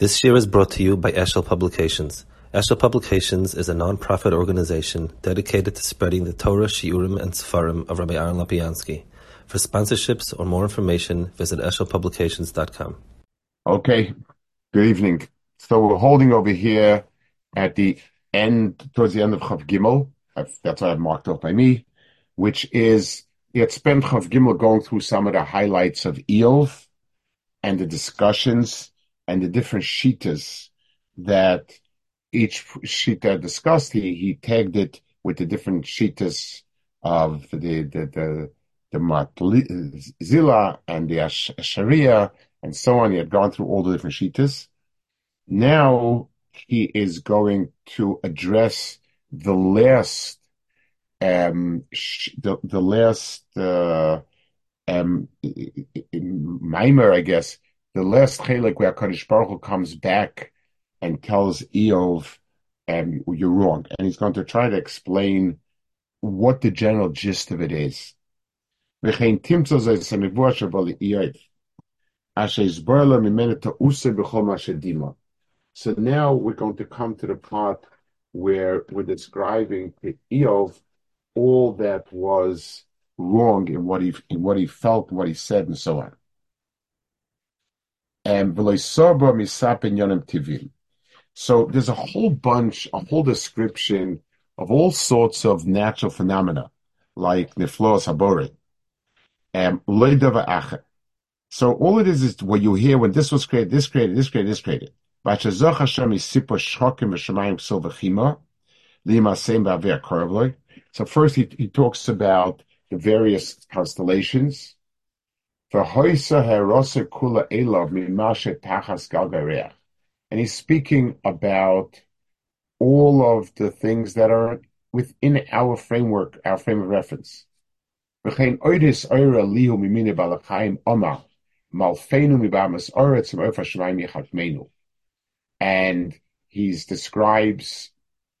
This year is brought to you by Eshel Publications. Eshel Publications is a non-profit organization dedicated to spreading the Torah, Shiurim, and Sefarim of Rabbi Aaron Lapiansky. For sponsorships or more information, visit eshelpublications.com. Okay, good evening. So we're holding over here at the end, towards the end of Chav Gimel. That's what I've marked off by me, which is, it spent Chav Gimel going through some of the highlights of Eov and the discussions and the different shitas that each shita discussed, he, he tagged it with the different shitas of the the the the Matzila and the Sharia and so on. He had gone through all the different shitas. Now he is going to address the last um the the last uh um mimer, I guess, the last chelik where Kadosh Baruch Hu comes back and tells Eov, um, you're wrong. And he's going to try to explain what the general gist of it is. So now we're going to come to the part where we're describing to Eov all that was wrong in what he in what he felt, what he said, and so on So there's a whole bunch, a whole description of all sorts of natural phenomena, like neflos habore, and So all it is is what you hear when this was created, this created, this created, this created. So first he, he talks about the various constellations, and he's speaking about all of the things that are within our framework, our frame of reference. And he describes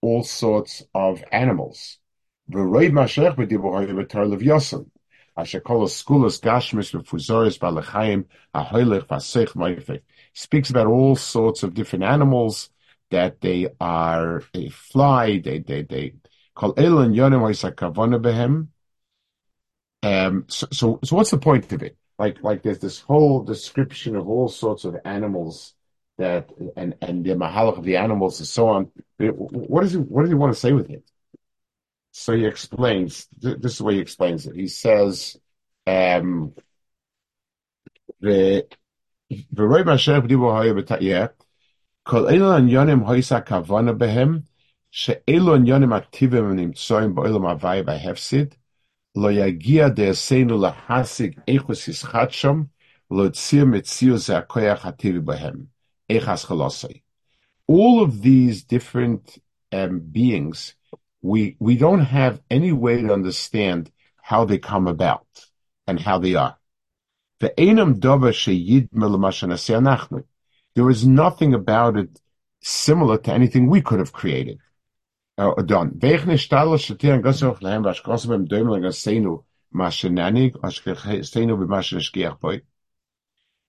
all sorts of animals. Speaks about all sorts of different animals that they are they fly they they they call elan yonim. Um, so, so, so what's the point of it? Like, like there's this whole description of all sorts of animals that, and, and the mahalach of the animals and so on. What does he, what does he want to say with it? So he explains, th- this is the way he explains it. He says, um, the V'roi b'asher b'dibo ha'yo b'ta'yeh, kol eilu anyonim ho'isa kavona behem, she'eilu anyonim aktivim nimtsoim b'oilam avai b'hefsid, lo yagia de'eseinu lahasig eichus yischat lo tzir mitziu ze'akoyach hativi behem, eichas chalosai. All of these different um, beings we we don't have any way to understand how they come about and how they are. There is nothing about it similar to anything we could have created or done.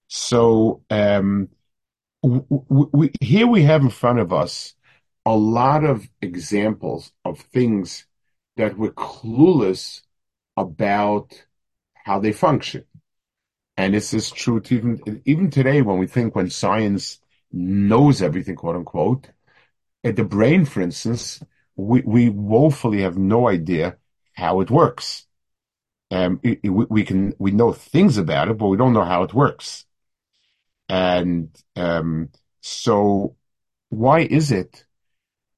So um, we, here we have in front of us a lot of examples of things that we're clueless about how they function. And this is true to even, even today when we think when science knows everything, quote unquote, at the brain, for instance, we, we woefully have no idea how it works. Um, it, it, we can, we know things about it, but we don't know how it works. And, um, so why is it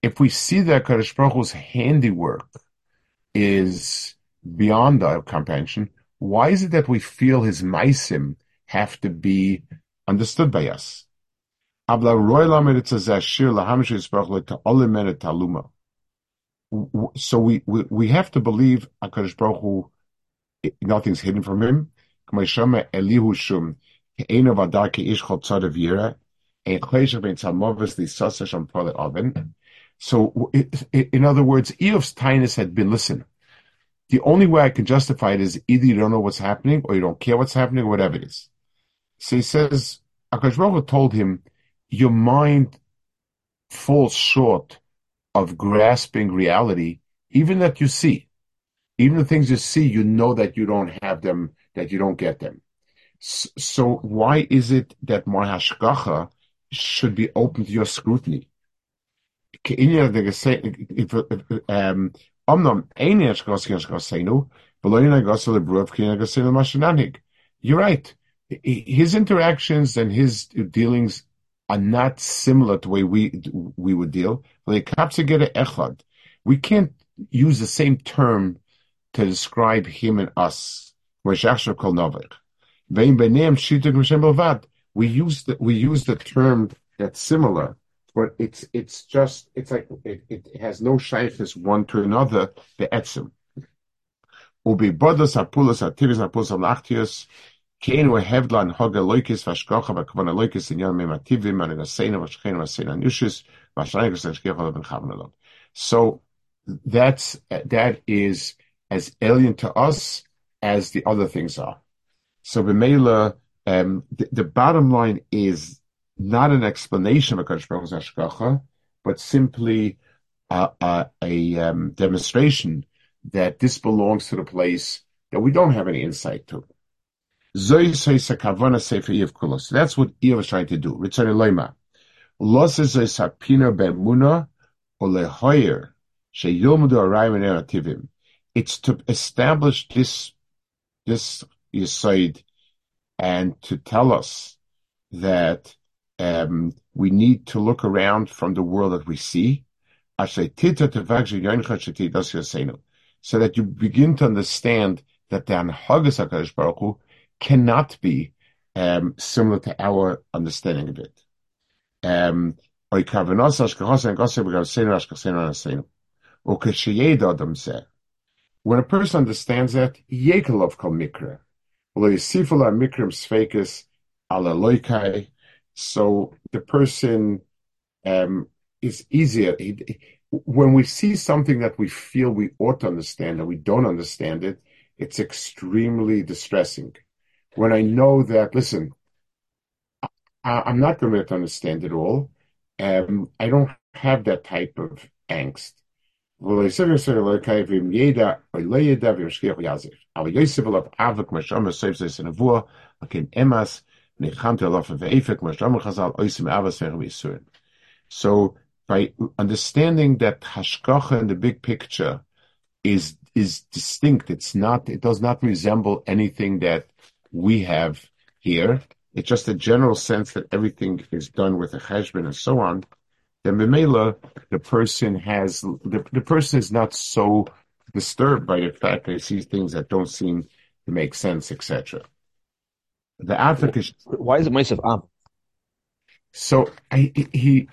if we see that Kadosh Baruch Hu's handiwork is beyond our comprehension, why is it that we feel his maisim have to be understood by us? So we, we, we have to believe HaKadosh Baruch Hu, nothing's hidden from him. So, in other words, Eov's tinus had been, listen, the only way I can justify it is either you don't know what's happening or you don't care what's happening or whatever it is. So he says, Akash told him, your mind falls short of grasping reality, even that you see. Even the things you see, you know that you don't have them, that you don't get them. So why is it that my hashgacha should be open to your scrutiny? Um, you're right. His interactions and his dealings are not similar to the way we we would deal. We can't use the same term to describe him and us. We use the we use the term that's similar, but it's it's just it's like it, it has no shaykhs one to another. The etzim. Ubi bodos apulos ativis amlachtius Kein we hoge in yom. So that's that is as alien to us as the other things are. So B'meila, um, the, the bottom line is not an explanation of Hakadosh Baruch Hashgacha, but simply a, um, demonstration that this belongs to the place that we don't have any insight to. So that's what Eve was trying to do. Ritzani loima. It's to establish this this yisoid and to tell us that um, we need to look around from the world that we see, so that you begin to understand that the Anhagas HaKadosh Baruch Hu cannot be um, similar to our understanding of it. Um, when a person understands that, Yekelov kol mikra. So the person um, is easier. He, when we see something that we feel we ought to understand and we don't understand it, it's extremely distressing when I know that, listen, I, am not going to understand it all. Um, I don't have that type of angst. So by understanding that hashgacha in the big picture is is distinct, it's not, it does not resemble anything that we have here. It's just a general sense that everything is done with a cheshbon and so on. Then Memela, the person has the, the person is not so disturbed by the fact that he sees things that don't seem to make sense, etc. The advocate. Why is it Mosif Am? So I he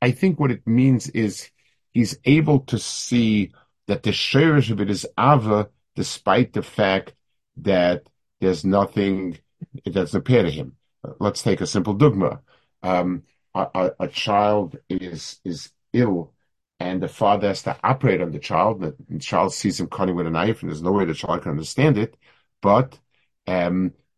I think what it means is he's able to see that the shirish of it is Ava, despite the fact that there's nothing that doesn't appear to him. Let's take a simple dogma. Um, a, a, a, child is is ill, and the father has to operate on the child. The, the, child sees him cutting with a knife, and there's no way the child can understand it. But um,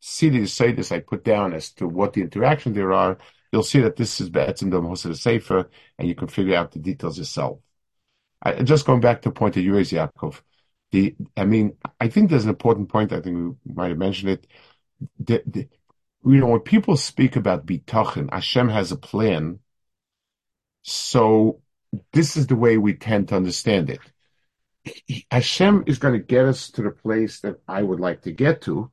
see the Yisaitis I put down as to what the interaction there are, you'll see that this is Be'etzim Dom Hosed Sefer, and you can figure out the details yourself. I, just going back to the point that you raised, Yaakov, the, I mean, I think there's an important point. I think we might have mentioned it. The, the, you know, when people speak about bitachon, Hashem has a plan. So this is the way we tend to understand it. Hashem is going to get us to the place that I would like to get to.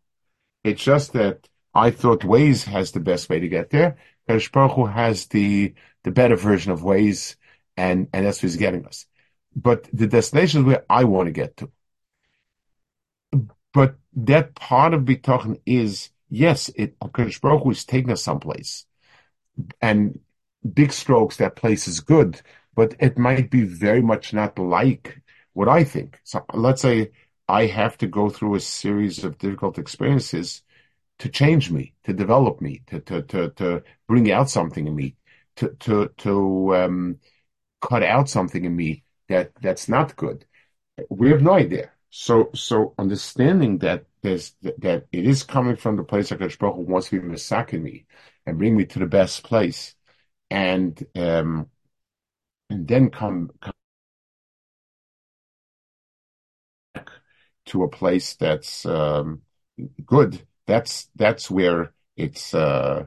It's just that I thought Waze has the best way to get there. Kadosh Baruch has the the better version of Waze, and and that's he's getting us. But the destination is where I want to get to. But that part of bitachon is yes, it Hakadosh Baruch Hu is taking us someplace, and big strokes that place is good. but it might be very much not like what I think. So let's say I have to go through a series of difficult experiences to change me, to develop me, to to to, to bring out something in me, to to to um, cut out something in me that that's not good. We have no idea. So so understanding that there's that it is coming from the place that Baruch Hu wants to be masaking me and bring me to the best place, and um, and then come, to a place that's um, good. That's that's where it's uh,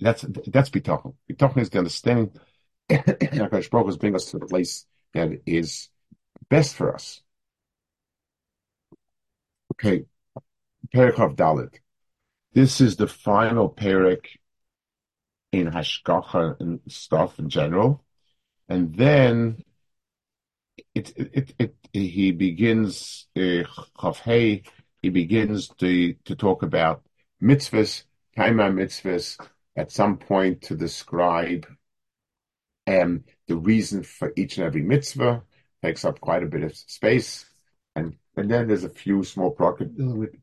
that's that's bitachon. Bitachon is the understanding Hakadosh Baruch is bringing us to the place that is best for us. Okay, Perek of Dalit. This is the final Perek in Hashgacha and stuff in general, and then it it it, he begins uh. He begins to to talk about mitzvahs, taima mitzvahs, at some point to describe um, the reason for each and every mitzvah takes up quite a bit of space, and and then there's a few small pockets with,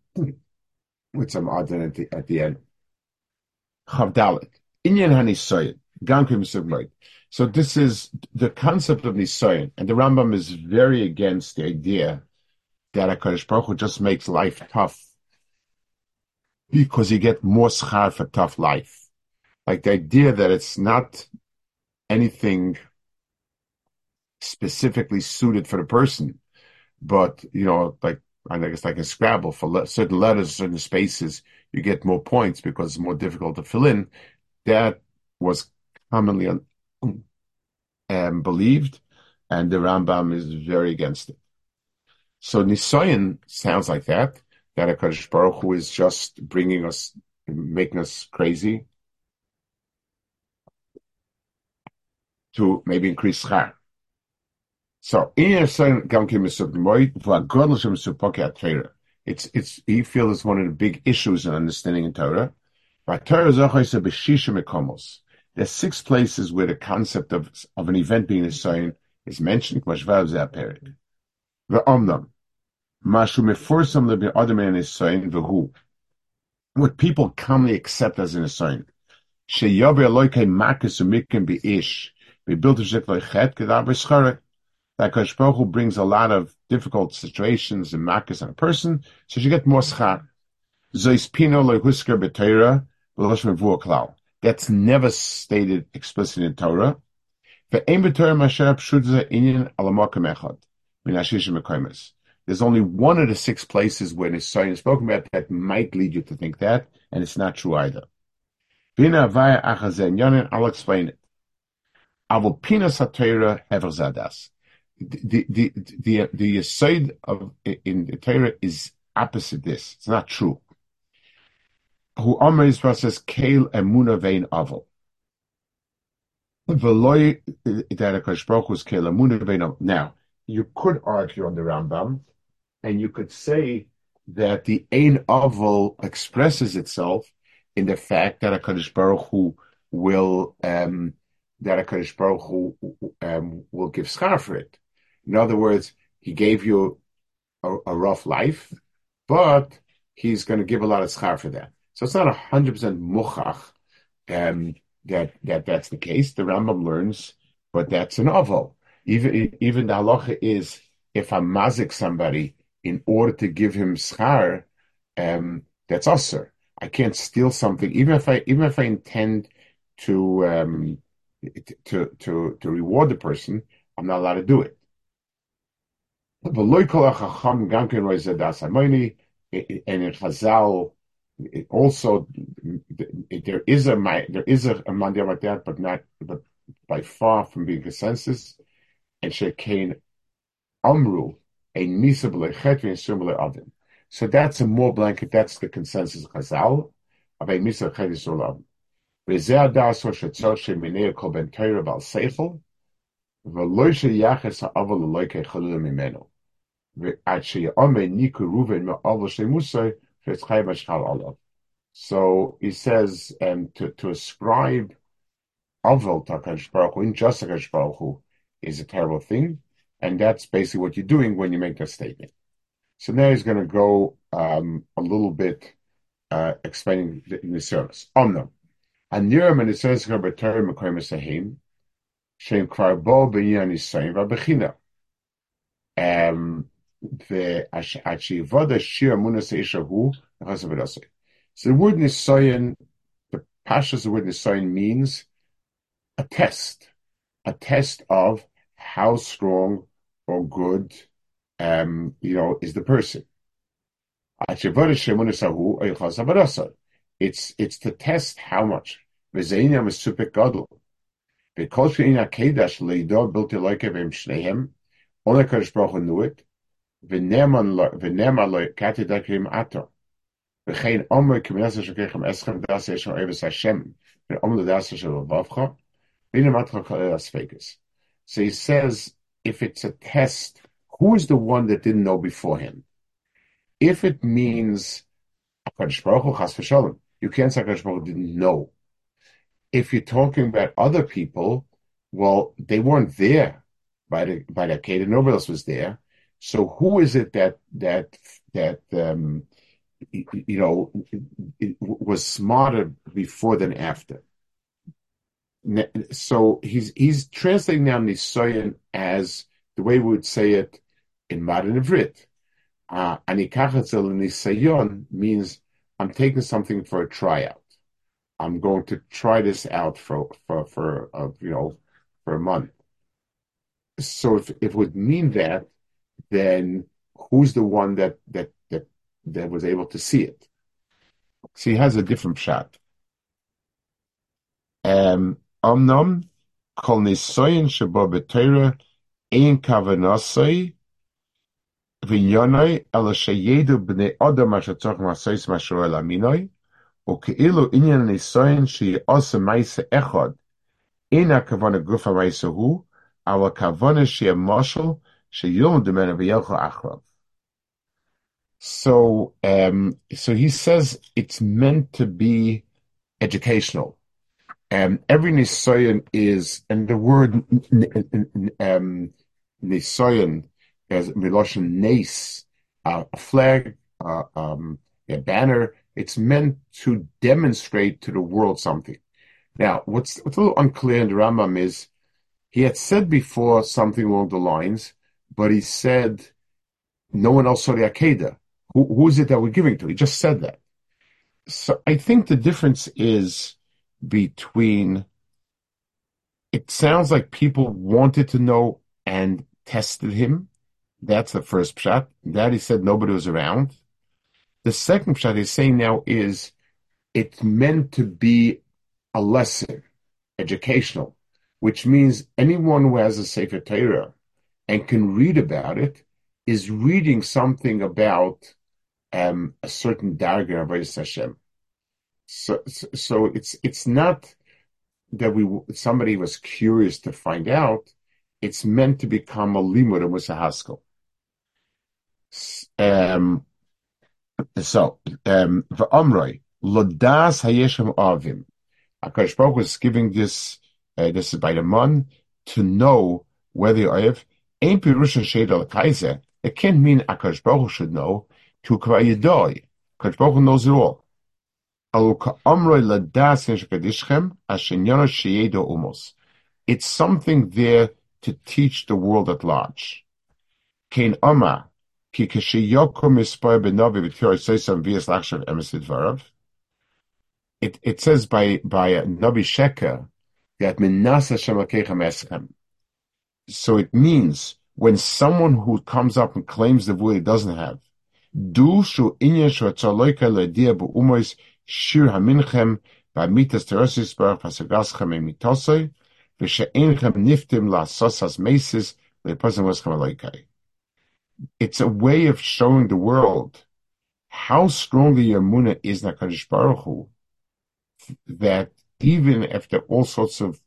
with some odds at the at the end. Chavdalit inyan hanisoyin. So this is the concept of nisoyin, and the Rambam is very against the idea that Hakadosh Baruch Hu just makes life tough because you get more schar for tough life. Like the idea that it's not anything specifically suited for the person. But, you know, like, I guess like a Scrabble for le- certain letters, certain spaces, you get more points because it's more difficult to fill in. That was commonly um, believed, and the Rambam is very against it. So Nisoyan sounds like that, that a HaKadosh Baruch Hu is just bringing us, making us crazy, to maybe increase schar. So it's it's he feels it's one of the big issues in understanding in Torah. There's six places where the concept of, of an event being a sign is mentioned. The omnam. Mashu meforsam lebi adam is sign v'hu. What people commonly accept as an sign. Sheyabe aloike makas umikim ish. We built a shikla chet kedar That Kosh brings a lot of difficult situations and makas on a person, so you get more schar. Zois pino That's never stated explicitly in Torah. There's only one of the six places where Nisayan is spoken about that might lead you to think that, and it's not true either. I'll explain it. The the the the side of in the Torah is opposite this. It's not true. Who Amr is says kale emuna vein vein Now you could argue on the Rambam, and you could say that the ein avol expresses itself in the fact that Hakadosh Baruch Hu will um, that HaKadosh Baruch Hu um, will give schar for it. In other words, he gave you a, a rough life, but he's going to give a lot of schar for that. So it's not hundred percent muchach um, that that that's the case. The Rambam learns, but that's an oval. Even even the halacha is if I mazik somebody in order to give him schar, um, that's usher. I can't steal something, even if I even if I intend to um, to to to reward the person, I'm not allowed to do it. And in Chazal, also there is a there is a, a mandam like that, but not but by far from being consensus. And Shekain Amru a nisa b'lechet similar oven. So that's a more blanket. That's the consensus of Chazal of a nisa b'lechet oven. וזה הדס או שצור שמניע כל בן תרא ועל שכל, ולא שיחס האבל אלוהי כחלילה ממנו. ועד שיאמר ניקו ראובן מאבל של מוסר, שצחי משחל עליו. so he says um, to, to ascribe Avel to HaKadosh Baruch Hu, in just HaKadosh Baruch Hu, is a terrible thing, and that's basically what you're doing when you make that statement. So now he's going to go um, a little bit uh, explaining the, the service. Omnam. Aniram and it says Rabbatar Mekoyim Sahim, Shem Kvar Bo Binyan Yisayim Vabechina. Um, the So the word Nisayan, the Pasha's the word Nisayan means a test, a test of how strong or good, um, you know, is the person. It's it's to test how much. Because she'in akedash leido built like him shnehem. Only Kadosh Baruch knew it. So he says, if it's a test, who is the one that didn't know beforehand? If it means you can't say Baruch didn't know. If you're talking about other people, well, they weren't there by the by the Akedah. Nobody else was there. So who is it that that that um, you know was smarter before than after? So he's he's translating now Nisayan as the way we would say it in modern Ivrit. Uh, Nisayon means I'm taking something for a tryout. I'm going to try this out for for for uh, you know for a month. So if, if it would mean that, then who's the one that that that that was able to see it? See, he has a different shot. Um, Omnom kol nisoyin shabo b'teira ein kavanasai ועניוני, אלא שידעו בני אדם מה שצריך לעשות מה שרואה למינוי, וכאילו עניין ניסיון שיעשה מעשה אחד, אין הכוונה גוף המעשה הוא, אבל הכוונה שיהיה משל so, um, so he says it's meant to be educational. Um, every nisayon is, and the word um, is as miloshin nace, uh, a flag, uh, um, a banner. It's meant to demonstrate to the world something. Now, what's, what's a little unclear in the Rambam is he had said before something along the lines but he said no one else saw the Akedah. Who, who is it that we're giving to? He just said that. So I think the difference is between it sounds like people wanted to know and tested him, that's the first pshat. That he said nobody was around. The second pshat he's saying now is it's meant to be a lesson, educational, which means anyone who has a Sefer Torah and can read about it is reading something about um, a certain darga of Hashem. So, so it's it's not that we somebody was curious to find out. It's meant to become a limud of Musahaskel. Um, so, um, V'omroi, lodas hayeshem avim. Akash was giving this, uh, this is by the mon, to know whether you have, pirusha shed al kaiser, it can't mean Akash Baruch should know, to kva yedoi. Akash Baruch knows it all. It's something there to teach the world at large. It, it says by by Nabi Sheker that Minasa Shemakechem Eschem. So it means when someone who comes up and claims the he doesn't have, shu inyan shu tzaloika ledia bu'umois shir haminchem ba'mitas barach emitosoi niftim la sosas mesis le'pasim waschem aloikai it's a way of showing the world how strongly your munah is Nakadosh Baruch Hu, that even after all sorts of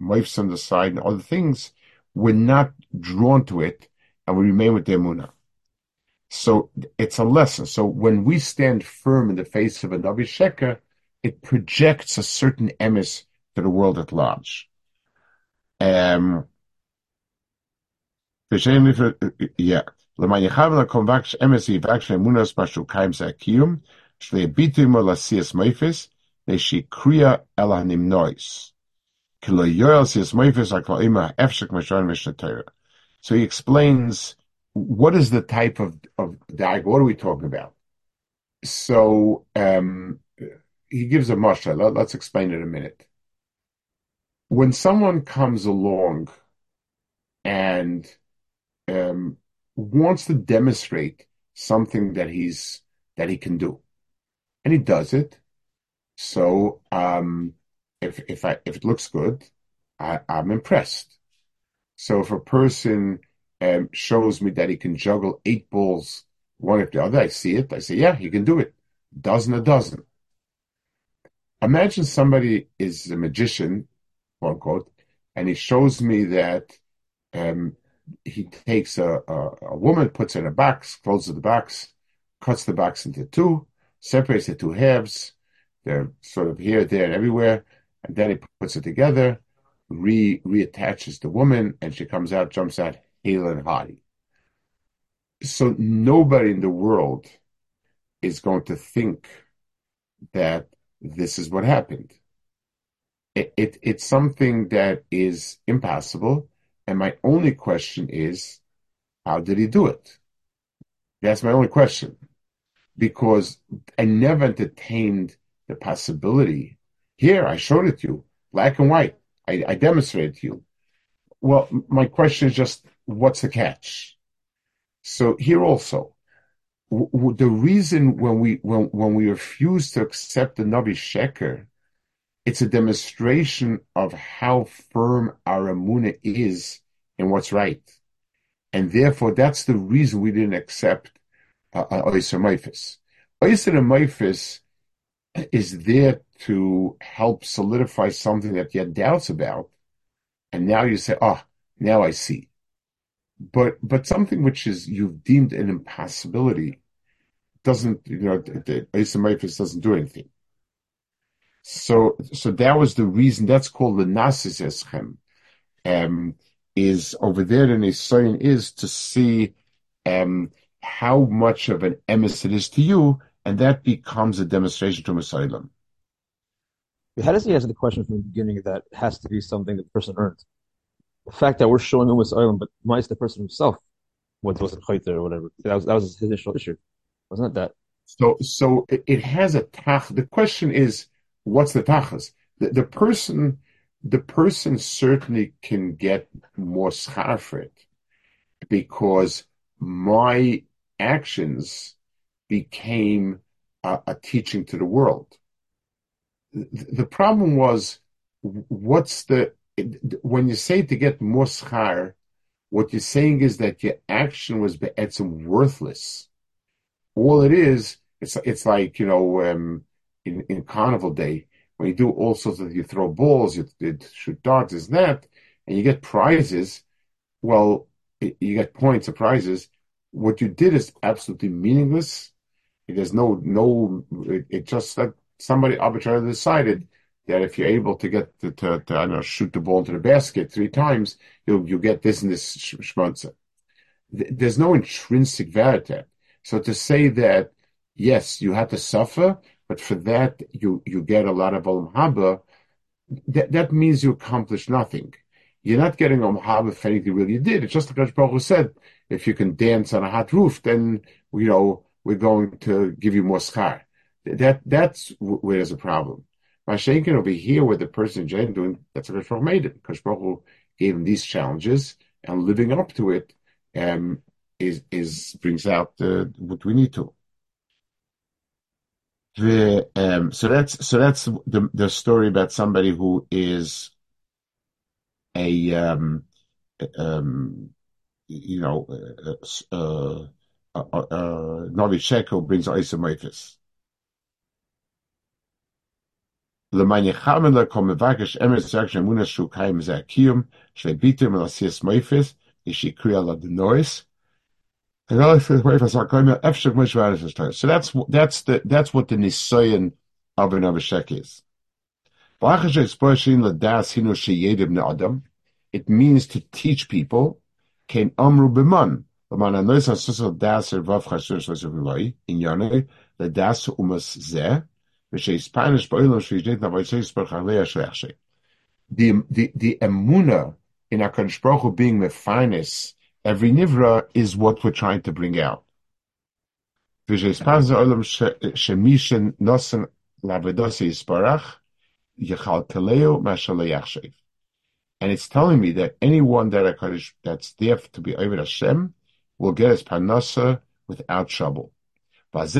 moifs on the side and other things, we're not drawn to it and we remain with the munah. So it's a lesson. So when we stand firm in the face of a Navi Sheker, it projects a certain emis to the world at large. Um, Yeah. למען יכוון לקונבקש אמס ויבקש אמונס משהו קיים זה הקיום, שליביטו עמו לסיאס מייפס, לשיקריע אל הנמנויס. So he explains what is the type of, of diag, what are we talking about? So um, he gives a mushroom. Let, let's explain it in a minute. When someone comes along and um, wants to demonstrate something that he's that he can do, and he does it. So um, if if I if it looks good, I, I'm impressed. So if a person um, shows me that he can juggle eight balls one after the other, I see it. I say, yeah, he can do it. Dozen a dozen. Imagine somebody is a magician, quote unquote, and he shows me that um, he takes a, a, a, woman, puts her in a box, closes the box, cuts the box into two, separates the two halves. They're sort of here, there, and everywhere. And then he puts it together, re reattaches the woman, and she comes out, jumps out, hale and hearty. So nobody in the world is going to think that this is what happened. It, it, it's something that is impossible and my only question is, how did he do it? That's my only question. Because I never entertained the possibility. Here, I showed it to you, black and white. I, I demonstrated to you. Well, my question is just, what's the catch? So here also, w- w- the reason when we when when we refuse to accept the Navi Sheker it's a demonstration of how firm our Amuna is in what's right. And therefore, that's the reason we didn't accept uh, uh Oyser Mephis. Is there to help solidify something that you had doubts about. And now you say, oh, now I see. But, but something which is, you've deemed an impossibility doesn't, you know, the Oyser doesn't do anything. So, so that was the reason. That's called the Eschem. Um, is over there in sign is to see um, how much of an emes it is to you, and that becomes a demonstration to Messiah. How does he answer the question from the beginning that has to be something that the person earned? The fact that we're showing him Messiah, but why is the person himself what wasn't chayter or whatever? That was that was his initial issue, wasn't it? That so so it, it has a tach. The question is what's the tachas? The, the person, the person certainly can get more schar for it because my actions became a, a teaching to the world. The, problem was, what's the when you say to get more schar, what you're saying is that your action was be'etzim worthless. All it is, it's it's like you know, um, in, in carnival day when you do all sorts of you throw balls, you, you shoot darts, is that, and you get prizes. Well, you get points or prizes. What you did is absolutely meaningless. There's no no. It, it just that somebody arbitrarily decided that if you're able to get to, to, to, I don't know shoot the ball into the basket three times, you'll you get this and this schmunzer. There's no intrinsic it. So to say that yes, you had to suffer, but for that you you get a lot of olam haba. That that means you accomplish nothing. You're not getting olam haba for anything really you did. It's just like Baruch said, if you can dance on a hot roof, then you know we're going to give you more schar. That that's where there's a problem. Mashenkin over here, where the person Jen doing that's what Baruch made it. Because Baruch gave him these challenges, and living up to it um, is is brings out uh, what we need to. The, um, so that's so that's the the story about somebody who is a um, um, you know uh, uh, uh, uh, uh brings Oisomoifis. the komevakish emes section munas shukaim zakium shlebitum elasias moifis de Nois. And so that's that's the that's what the Nisayan of an avishek is. It means to teach people. Kain amru Biman. L'man Anois HaSusel Das Ervav Chashur Shlosh V'loi, in Yonei, Das Umas Zeh, V'shei Spanish Ba'olam Shvijdet Navoitzei Spar Chalei Ashreachshei. The, the, the emuna in HaKadosh Baruch Hu being mefanis every nivra is what we're trying to bring out. V'shei Spanish Ba'olam Shemishin Nosen Lavedosi Yisparach, Yechal Kaleo Mashalei Yachshei. And it's telling me that anyone that HaKadosh, that's there to be over Hashem will get his parnasa without trouble. Um,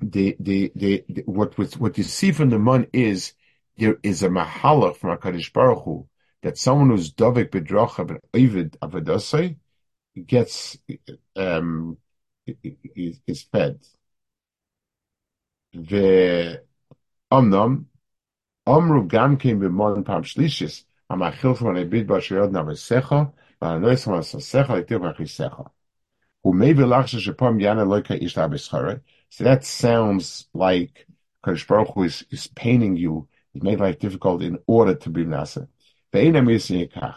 the, the, the, the, what, what you see from the mon is there is a mahalach from HaKadosh Baruch Hu that someone who's dovik bedracha but ovid avedasai gets um, is, is fed. The omnom omru gam came with modern pam shlishis amachil from a bit bashayod na vesecha it's from a sasecha itiv achisecha. Who may be lachsha shepom yana loika ishtar. So that sounds like Kodesh Baruch Hu is, is painting you, is made life difficult in order to be nasa. Ve'inam yisin yikach.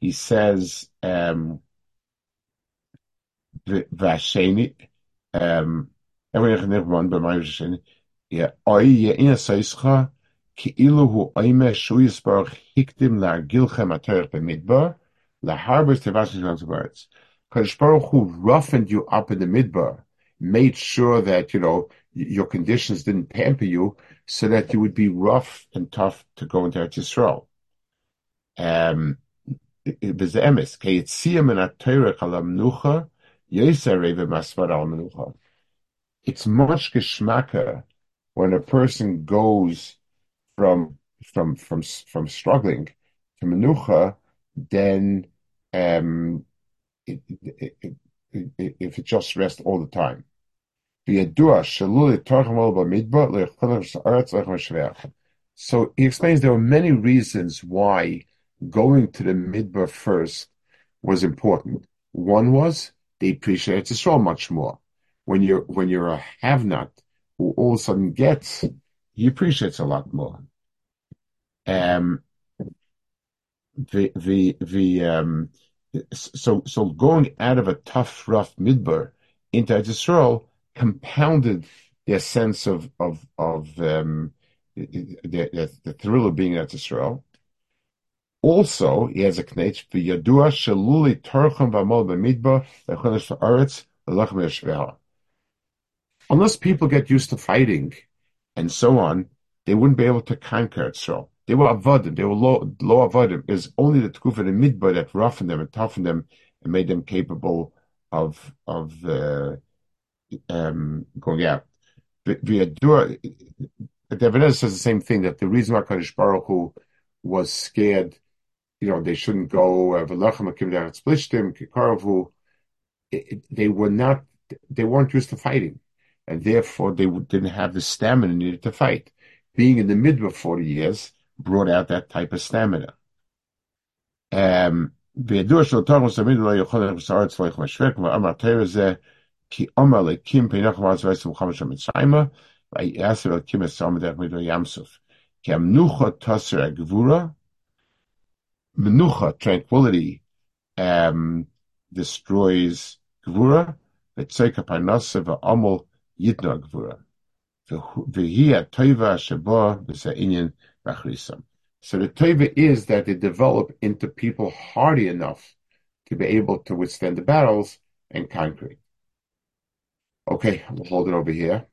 He says, um, Vasheni, um, yeah, hu oime shuyis baruch hikdim la gilchem aterech b'midbar la harbors tevash words. Baruch roughened you up in the midbar, made sure that you know your conditions didn't pamper you, so that you would be rough and tough to go into Eretz Yisrael. Um, וזה אמס, כי יציע מן התורך על המנוחה, יסר ומסבר על המנוחה. It's much geschmacker when a person goes from from from from struggling to menucha than um, it, it, it, if it just rests all the time. So he explains there are many reasons why going to the midbar first was important. One was they appreciate Yisrael much more. When you're when you're a have-not who all of a sudden gets, he appreciates a lot more. Um, the the the um, so so going out of a tough, rough midbar into Yisrael compounded their sense of of of um, the, the, the thrill of being at Yisrael. Also, he has a knetch for Yadua Shaluli Turcham Vamol Bamidba Lechonesh Aretz Lechem Yeshveha. Unless people get used to fighting and so on, they wouldn't be able to conquer. So they were avodim, they were low, low avodim. It was only the tkufa the midbar that roughened them and toughened them and made them capable of of uh, um, going out. The evidence says the same thing that the reason why Kadosh Baruch Hu was scared you know, they shouldn't go, uh, they were not, they weren't used to fighting. And therefore they didn't have the stamina needed to fight. Being in the middle of 40 years brought out that type of stamina. Um, וידוע שלתורם תמיד לא יכול לחפש הארץ לא יחמשק, ואמר תרא זה, כי אומר לקים פינך מארץ וארץ מוחמד שם מצרימה, ויעשר לקים את סער מדרך מדבר ים סוף. כי המנוחה תסר הגבורה, menucha, tranquility, um, destroys gvura, v'tzeka parnasa v'amol yitna gvura. V'hi toiva sheba v'sa'inyan v'achrisam. So the toiva is that they develop into people hardy enough to be able to withstand the battles and conquer. Okay, we'll hold it over here.